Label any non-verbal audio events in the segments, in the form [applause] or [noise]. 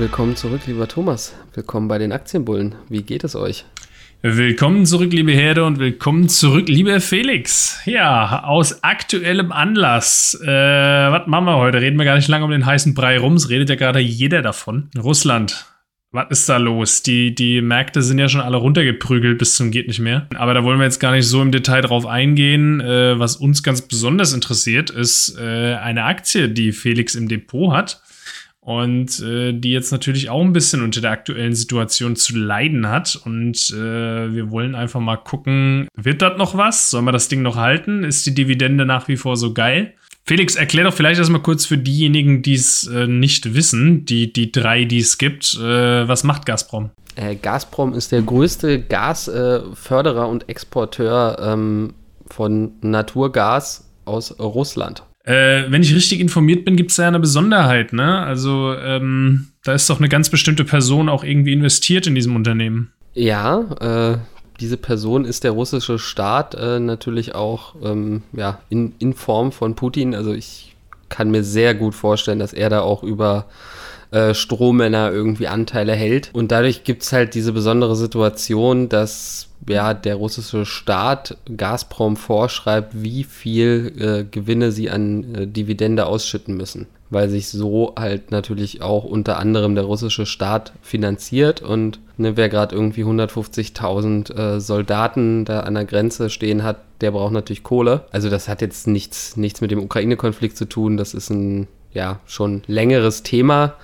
Willkommen zurück, lieber Thomas. Willkommen bei den Aktienbullen. Wie geht es euch? Willkommen zurück, liebe Herde, und willkommen zurück, lieber Felix. Ja, aus aktuellem Anlass. Äh, was machen wir heute? Reden wir gar nicht lange um den heißen Brei rum. Es redet ja gerade jeder davon. Russland. Was ist da los? Die, die Märkte sind ja schon alle runtergeprügelt bis zum geht nicht mehr. Aber da wollen wir jetzt gar nicht so im Detail drauf eingehen. Äh, was uns ganz besonders interessiert, ist äh, eine Aktie, die Felix im Depot hat und äh, die jetzt natürlich auch ein bisschen unter der aktuellen Situation zu leiden hat. Und äh, wir wollen einfach mal gucken, wird das noch was? Sollen wir das Ding noch halten? Ist die Dividende nach wie vor so geil? Felix, erklär doch vielleicht erstmal kurz für diejenigen, die es äh, nicht wissen, die, die drei, die es gibt, äh, was macht Gazprom? Äh, Gazprom ist der größte Gasförderer und Exporteur ähm, von Naturgas aus Russland. Äh, wenn ich richtig informiert bin, gibt es da ja eine Besonderheit, ne? Also, ähm, da ist doch eine ganz bestimmte Person auch irgendwie investiert in diesem Unternehmen. Ja, äh, diese Person ist der russische Staat äh, natürlich auch ähm, ja, in, in Form von Putin. Also ich kann mir sehr gut vorstellen, dass er da auch über äh, Strohmänner irgendwie Anteile hält. Und dadurch gibt es halt diese besondere Situation, dass ja, der russische Staat Gazprom vorschreibt, wie viel äh, Gewinne sie an äh, Dividende ausschütten müssen. Weil sich so halt natürlich auch unter anderem der russische Staat finanziert und ne, wer gerade irgendwie 150.000 äh, Soldaten da an der Grenze stehen hat, der braucht natürlich Kohle. Also das hat jetzt nichts, nichts mit dem Ukraine-Konflikt zu tun. Das ist ein ja schon längeres Thema.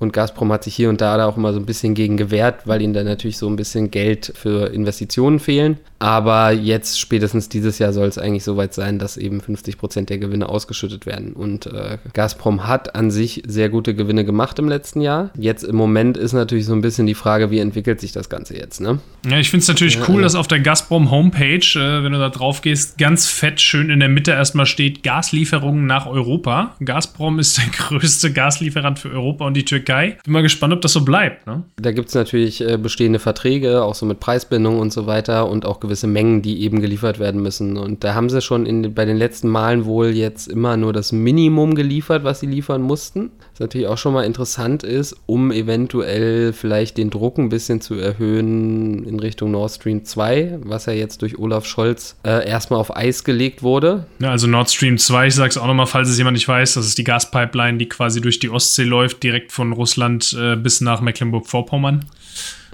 Und Gazprom hat sich hier und da auch immer so ein bisschen gegen gewehrt, weil ihnen da natürlich so ein bisschen Geld für Investitionen fehlen. Aber jetzt, spätestens dieses Jahr, soll es eigentlich soweit sein, dass eben 50 Prozent der Gewinne ausgeschüttet werden. Und äh, Gazprom hat an sich sehr gute Gewinne gemacht im letzten Jahr. Jetzt im Moment ist natürlich so ein bisschen die Frage, wie entwickelt sich das Ganze jetzt, ne? Ja, ich finde es natürlich ja, cool, dass auf der Gazprom Homepage, äh, wenn du da drauf gehst, ganz fett schön in der Mitte erstmal steht Gaslieferungen nach Europa. Gazprom ist der [laughs] größte Gaslieferant für Europa und die Türkei. Bin mal gespannt, ob das so bleibt, ne? Da gibt es natürlich äh, bestehende Verträge, auch so mit Preisbindung und so weiter und auch gewisse Mengen, die eben geliefert werden müssen. Und da haben sie schon in, bei den letzten Malen wohl jetzt immer nur das Minimum geliefert, was sie liefern mussten. Was natürlich auch schon mal interessant ist, um eventuell vielleicht den Druck ein bisschen zu erhöhen in Richtung Nord Stream 2, was ja jetzt durch Olaf Scholz äh, erstmal auf Eis gelegt wurde. Ja, also Nord Stream 2, ich sage es auch nochmal, falls es jemand nicht weiß, das ist die Gaspipeline, die quasi durch die Ostsee läuft, direkt von Russland äh, bis nach Mecklenburg-Vorpommern.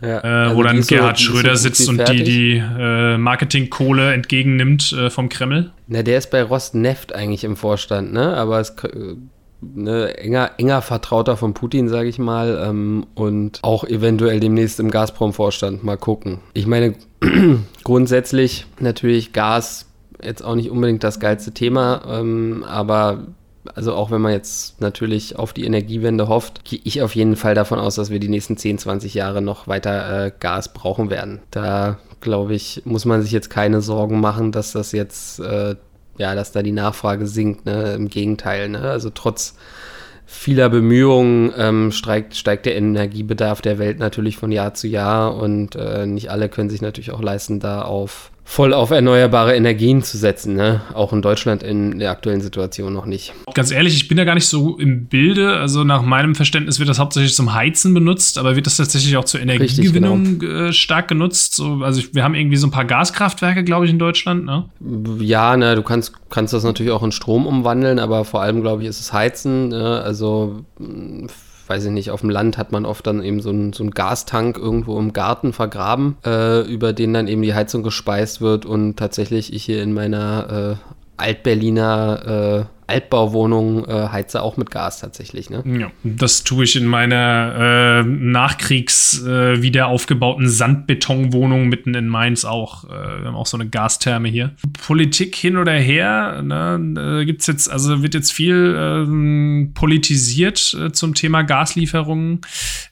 Ja, äh, also wo dann Gerhard so, Schröder so sitzt und die, die äh, Marketingkohle entgegennimmt äh, vom Kreml. Na, der ist bei Rosneft eigentlich im Vorstand, ne? Aber es ne, enger, enger Vertrauter von Putin, sage ich mal, ähm, und auch eventuell demnächst im Gazprom-Vorstand. Mal gucken. Ich meine, [clears throat] grundsätzlich natürlich Gas jetzt auch nicht unbedingt das geilste Thema, ähm, aber also auch wenn man jetzt natürlich auf die Energiewende hofft, gehe ich auf jeden Fall davon aus, dass wir die nächsten 10, 20 Jahre noch weiter äh, Gas brauchen werden. Da glaube ich, muss man sich jetzt keine Sorgen machen, dass das jetzt, äh, ja, dass da die Nachfrage sinkt. Ne? Im Gegenteil, ne? also trotz vieler Bemühungen ähm, steigt, steigt der Energiebedarf der Welt natürlich von Jahr zu Jahr und äh, nicht alle können sich natürlich auch leisten, da auf voll auf erneuerbare Energien zu setzen. Ne? Auch in Deutschland in der aktuellen Situation noch nicht. Ganz ehrlich, ich bin da gar nicht so im Bilde. Also nach meinem Verständnis wird das hauptsächlich zum Heizen benutzt, aber wird das tatsächlich auch zur Energiegewinnung Richtig, genau. stark genutzt? So, also wir haben irgendwie so ein paar Gaskraftwerke, glaube ich, in Deutschland. Ne? Ja, ne, du kannst, kannst das natürlich auch in Strom umwandeln, aber vor allem, glaube ich, ist es Heizen. Ne? Also weiß ich nicht, auf dem Land hat man oft dann eben so einen, so einen Gastank irgendwo im Garten vergraben, äh, über den dann eben die Heizung gespeist wird. Und tatsächlich ich hier in meiner äh, Altberliner äh, Altbauwohnung äh, heize auch mit Gas tatsächlich. Ne? Ja, das tue ich in meiner äh, Nachkriegs äh, wieder aufgebauten Sandbetonwohnung mitten in Mainz auch. Äh, wir haben auch so eine Gastherme hier. Politik hin oder her, ne, gibt's jetzt, also wird jetzt viel ähm, politisiert äh, zum Thema Gaslieferungen.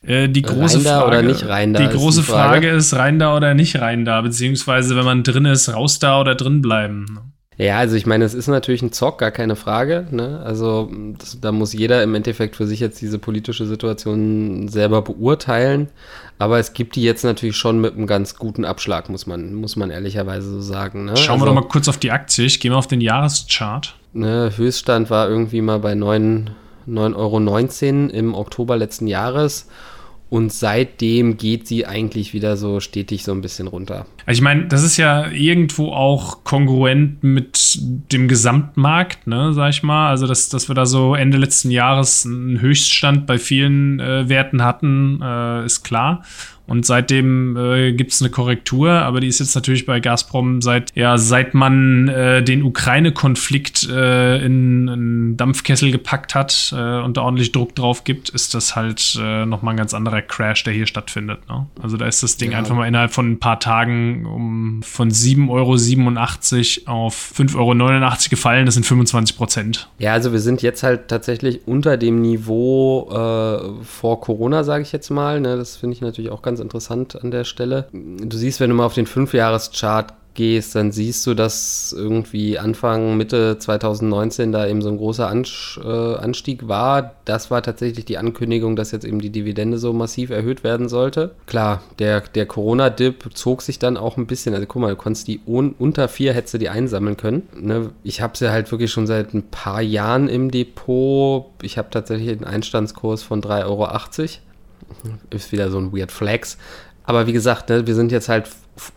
Äh, die große rein Frage, oder nicht rein da Die große die Frage. Frage ist rein da oder nicht rein da, beziehungsweise wenn man drin ist, raus da oder drin bleiben. Ja, also ich meine, es ist natürlich ein Zock, gar keine Frage. Ne? Also das, da muss jeder im Endeffekt für sich jetzt diese politische Situation selber beurteilen. Aber es gibt die jetzt natürlich schon mit einem ganz guten Abschlag, muss man, muss man ehrlicherweise so sagen. Ne? Schauen also, wir doch mal kurz auf die Aktie. Ich gehe mal auf den Jahreschart. Ne, Höchststand war irgendwie mal bei 9, 9,19 Euro im Oktober letzten Jahres. Und seitdem geht sie eigentlich wieder so stetig so ein bisschen runter. Also ich meine, das ist ja irgendwo auch kongruent mit dem Gesamtmarkt, ne, sag ich mal. Also, dass, dass wir da so Ende letzten Jahres einen Höchststand bei vielen äh, Werten hatten, äh, ist klar. Und seitdem äh, gibt es eine Korrektur, aber die ist jetzt natürlich bei Gazprom seit, ja, seit man äh, den Ukraine-Konflikt äh, in einen Dampfkessel gepackt hat äh, und da ordentlich Druck drauf gibt, ist das halt äh, nochmal ein ganz anderer Crash, der hier stattfindet. Ne? Also da ist das Ding ja. einfach mal innerhalb von ein paar Tagen um von 7,87 Euro auf 5,89 Euro gefallen. Das sind 25 Prozent. Ja, also wir sind jetzt halt tatsächlich unter dem Niveau äh, vor Corona, sage ich jetzt mal. Ne? Das finde ich natürlich auch ganz ganz interessant an der Stelle. Du siehst, wenn du mal auf den Fünfjahreschart gehst, dann siehst du, dass irgendwie Anfang, Mitte 2019 da eben so ein großer äh, Anstieg war. Das war tatsächlich die Ankündigung, dass jetzt eben die Dividende so massiv erhöht werden sollte. Klar, der, der Corona-Dip zog sich dann auch ein bisschen. Also guck mal, du konntest die unter vier hättest du die einsammeln können. Ne? Ich habe sie halt wirklich schon seit ein paar Jahren im Depot. Ich habe tatsächlich einen Einstandskurs von 3,80 Euro. Ist wieder so ein Weird Flex. Aber wie gesagt, ne, wir sind jetzt halt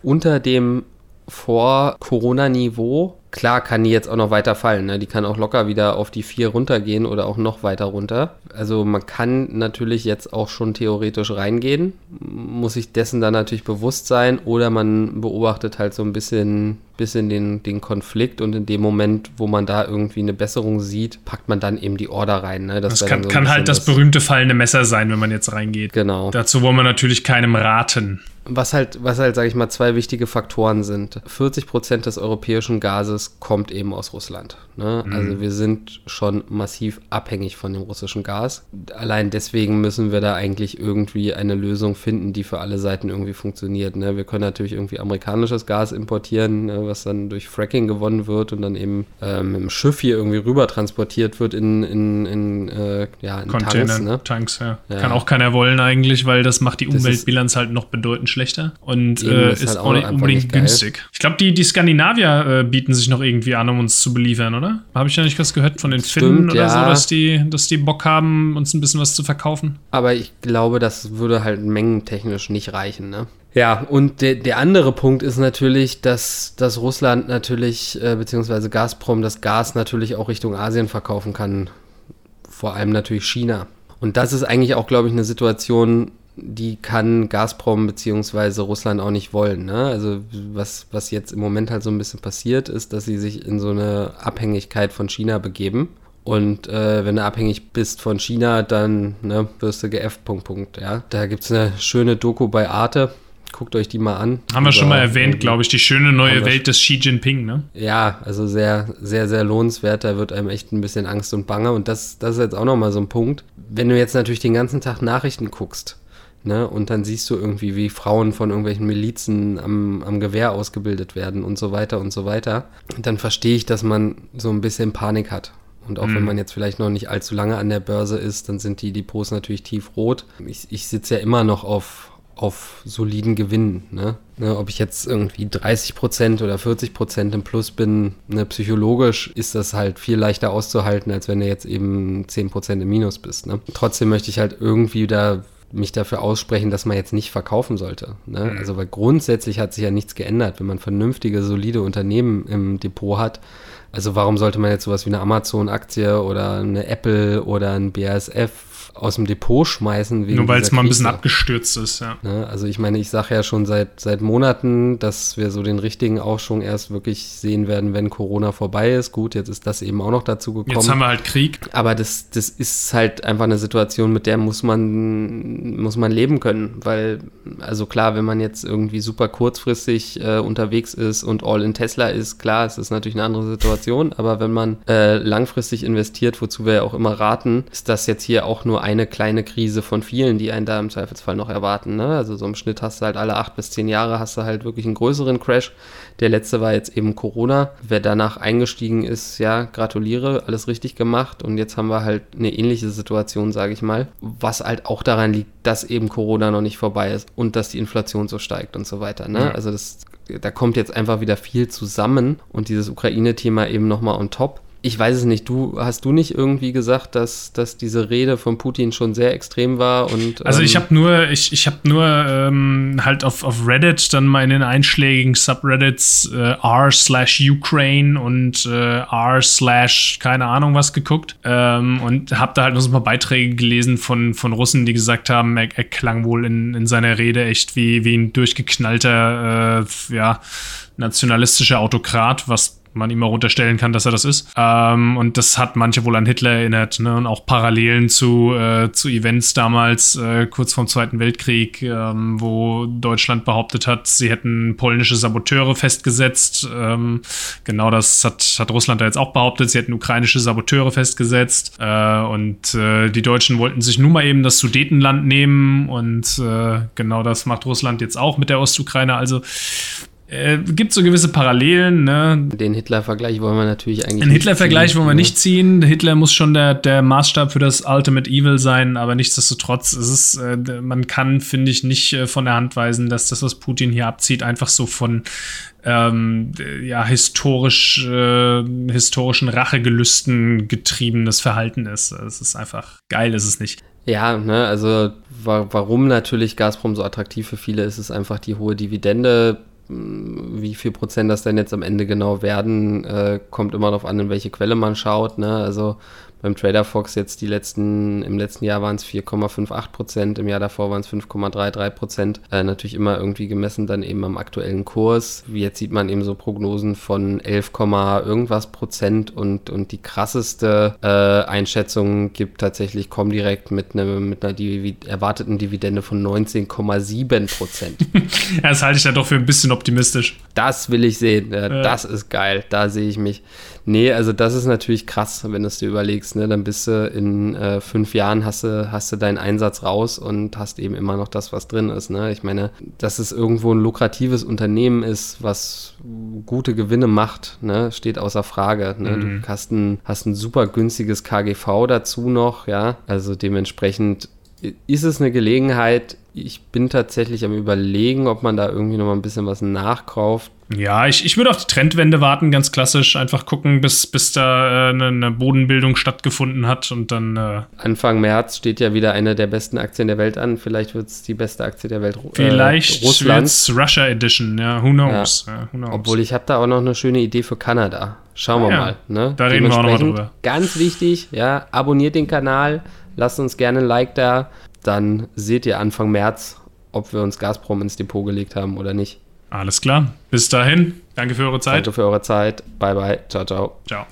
unter dem Vor-Corona-Niveau Klar kann die jetzt auch noch weiter fallen. Ne? Die kann auch locker wieder auf die 4 runtergehen oder auch noch weiter runter. Also man kann natürlich jetzt auch schon theoretisch reingehen, muss sich dessen dann natürlich bewusst sein oder man beobachtet halt so ein bisschen, bisschen den, den Konflikt und in dem Moment, wo man da irgendwie eine Besserung sieht, packt man dann eben die Order rein. Ne? Das, das kann, so kann halt das, das berühmte fallende Messer sein, wenn man jetzt reingeht. Genau. Dazu wollen wir natürlich keinem raten. Was halt, was halt, sage ich mal, zwei wichtige Faktoren sind. 40 Prozent des europäischen Gases kommt eben aus Russland. Ne? Mhm. Also wir sind schon massiv abhängig von dem russischen Gas. Allein deswegen müssen wir da eigentlich irgendwie eine Lösung finden, die für alle Seiten irgendwie funktioniert. Ne? Wir können natürlich irgendwie amerikanisches Gas importieren, ne? was dann durch Fracking gewonnen wird und dann eben äh, mit dem Schiff hier irgendwie rüber transportiert wird in, in, in, äh, ja, in Container, Tanks. Ne? Tanks ja. ja. Kann auch keiner wollen eigentlich, weil das macht die Umweltbilanz halt noch bedeutend schlechter und äh, ist, ist halt auch nicht unbedingt günstig. Ich glaube, die, die Skandinavier äh, bieten sich noch irgendwie an, um uns zu beliefern, oder? Habe ich ja nicht was gehört von den Stimmt, Finnen oder ja. so, dass die, dass die Bock haben, uns ein bisschen was zu verkaufen? Aber ich glaube, das würde halt mengentechnisch nicht reichen, ne? Ja, und der, der andere Punkt ist natürlich, dass, dass Russland natürlich, äh, beziehungsweise Gazprom, das Gas natürlich auch Richtung Asien verkaufen kann. Vor allem natürlich China. Und das ist eigentlich auch, glaube ich, eine Situation, die kann Gazprom bzw. Russland auch nicht wollen. Ne? Also was, was jetzt im Moment halt so ein bisschen passiert, ist, dass sie sich in so eine Abhängigkeit von China begeben. Und äh, wenn du abhängig bist von China, dann ne, wirst du geäfft, Punkt, Punkt. Ja? Da gibt es eine schöne Doku bei Arte. Guckt euch die mal an. Haben wir schon mal erwähnt, glaube ich, die schöne neue Welt des Xi Jinping, ne? Ja, also sehr, sehr, sehr lohnenswert. Da wird einem echt ein bisschen Angst und Bange. Und das, das ist jetzt auch nochmal so ein Punkt. Wenn du jetzt natürlich den ganzen Tag Nachrichten guckst, Ne? Und dann siehst du irgendwie, wie Frauen von irgendwelchen Milizen am, am Gewehr ausgebildet werden und so weiter und so weiter. Und dann verstehe ich, dass man so ein bisschen Panik hat. Und auch mhm. wenn man jetzt vielleicht noch nicht allzu lange an der Börse ist, dann sind die Depots natürlich tiefrot. Ich, ich sitze ja immer noch auf, auf soliden Gewinnen. Ne? Ne, ob ich jetzt irgendwie 30% oder 40% im Plus bin, ne, psychologisch ist das halt viel leichter auszuhalten, als wenn du jetzt eben 10% im Minus bist. Ne? Trotzdem möchte ich halt irgendwie da mich dafür aussprechen, dass man jetzt nicht verkaufen sollte. Ne? Mhm. Also weil grundsätzlich hat sich ja nichts geändert, wenn man vernünftige, solide Unternehmen im Depot hat. Also warum sollte man jetzt sowas wie eine Amazon-Aktie oder eine Apple oder ein BASF aus dem Depot schmeißen. Nur weil es mal ein bisschen abgestürzt ist, ja. Ne? Also ich meine, ich sage ja schon seit, seit Monaten, dass wir so den richtigen Aufschwung erst wirklich sehen werden, wenn Corona vorbei ist. Gut, jetzt ist das eben auch noch dazu gekommen. Jetzt haben wir halt Krieg. Aber das, das ist halt einfach eine Situation, mit der muss man, muss man leben können. Weil, also klar, wenn man jetzt irgendwie super kurzfristig äh, unterwegs ist und all in Tesla ist, klar, es ist natürlich eine andere Situation. Aber wenn man äh, langfristig investiert, wozu wir ja auch immer raten, ist das jetzt hier auch nur eine kleine Krise von vielen, die einen da im Zweifelsfall noch erwarten. Ne? Also so im Schnitt hast du halt alle acht bis zehn Jahre hast du halt wirklich einen größeren Crash. Der letzte war jetzt eben Corona. Wer danach eingestiegen ist, ja, gratuliere, alles richtig gemacht. Und jetzt haben wir halt eine ähnliche Situation, sage ich mal, was halt auch daran liegt, dass eben Corona noch nicht vorbei ist und dass die Inflation so steigt und so weiter. Ne? Ja. Also das, da kommt jetzt einfach wieder viel zusammen und dieses Ukraine-Thema eben nochmal on top. Ich weiß es nicht. Du hast du nicht irgendwie gesagt, dass, dass diese Rede von Putin schon sehr extrem war und also ich ähm, habe nur ich, ich habe nur ähm, halt auf, auf Reddit dann mal in den einschlägigen Subreddits äh, r slash Ukraine und äh, r slash keine Ahnung was geguckt ähm, und habe da halt noch so ein paar Beiträge gelesen von von Russen, die gesagt haben, er, er klang wohl in, in seiner Rede echt wie wie ein durchgeknallter äh, ja nationalistischer Autokrat, was man ihm auch unterstellen kann, dass er das ist. Ähm, und das hat manche wohl an Hitler erinnert ne? und auch Parallelen zu, äh, zu Events damals, äh, kurz vorm Zweiten Weltkrieg, ähm, wo Deutschland behauptet hat, sie hätten polnische Saboteure festgesetzt. Ähm, genau das hat, hat Russland da jetzt auch behauptet, sie hätten ukrainische Saboteure festgesetzt. Äh, und äh, die Deutschen wollten sich nun mal eben das Sudetenland nehmen und äh, genau das macht Russland jetzt auch mit der Ostukraine. Also äh, gibt so gewisse Parallelen. Ne? Den Hitler-Vergleich wollen wir natürlich eigentlich. Den Hitler-Vergleich wollen wir nicht ziehen. Hitler muss schon der, der Maßstab für das Ultimate Evil sein, aber nichtsdestotrotz ist es, äh, man kann, finde ich, nicht äh, von der Hand weisen, dass das, was Putin hier abzieht, einfach so von ähm, ja, historisch, äh, historischen Rachegelüsten getriebenes Verhalten ist. Es ist einfach geil, ist es nicht. Ja, ne, also wa warum natürlich Gazprom so attraktiv für viele ist, ist einfach die hohe Dividende wie viel Prozent das denn jetzt am Ende genau werden, äh, kommt immer darauf an, in welche Quelle man schaut. Ne? Also beim Trader Fox jetzt die letzten, im letzten Jahr waren es 4,58 Prozent, im Jahr davor waren es 5,33 Prozent. Äh, natürlich immer irgendwie gemessen dann eben am aktuellen Kurs. Jetzt sieht man eben so Prognosen von 11, irgendwas Prozent und, und die krasseste äh, Einschätzung gibt tatsächlich Comdirect mit, ne, mit einer Divi erwarteten Dividende von 19,7 Prozent. [laughs] das halte ich dann doch für ein bisschen optimistisch. Das will ich sehen. Äh, das ist geil. Da sehe ich mich. Nee, also das ist natürlich krass, wenn du es dir überlegst. Ne? Dann bist du in äh, fünf Jahren, hast du, hast du deinen Einsatz raus und hast eben immer noch das, was drin ist. Ne? Ich meine, dass es irgendwo ein lukratives Unternehmen ist, was gute Gewinne macht, ne? steht außer Frage. Ne? Mhm. Du hast ein, hast ein super günstiges KGV dazu noch, ja. Also dementsprechend ist es eine Gelegenheit, ich bin tatsächlich am überlegen, ob man da irgendwie noch mal ein bisschen was nachkauft. Ja, ich, ich würde auf die Trendwende warten, ganz klassisch. Einfach gucken, bis, bis da äh, eine, eine, Bodenbildung stattgefunden hat und dann. Äh Anfang März steht ja wieder eine der besten Aktien der Welt an. Vielleicht wird es die beste Aktie der Welt. Äh, Vielleicht wird es Russia Edition, ja, who knows. Ja. Ja, who knows. Obwohl ich habe da auch noch eine schöne Idee für Kanada. Schauen wir ja, mal. Ne? Da reden wir auch noch mal drüber. Ganz wichtig, ja, abonniert den Kanal, lasst uns gerne ein Like da dann seht ihr Anfang März, ob wir uns Gazprom ins Depot gelegt haben oder nicht. Alles klar. Bis dahin. Danke für eure Zeit. Danke für eure Zeit. Bye, bye. Ciao, ciao. Ciao.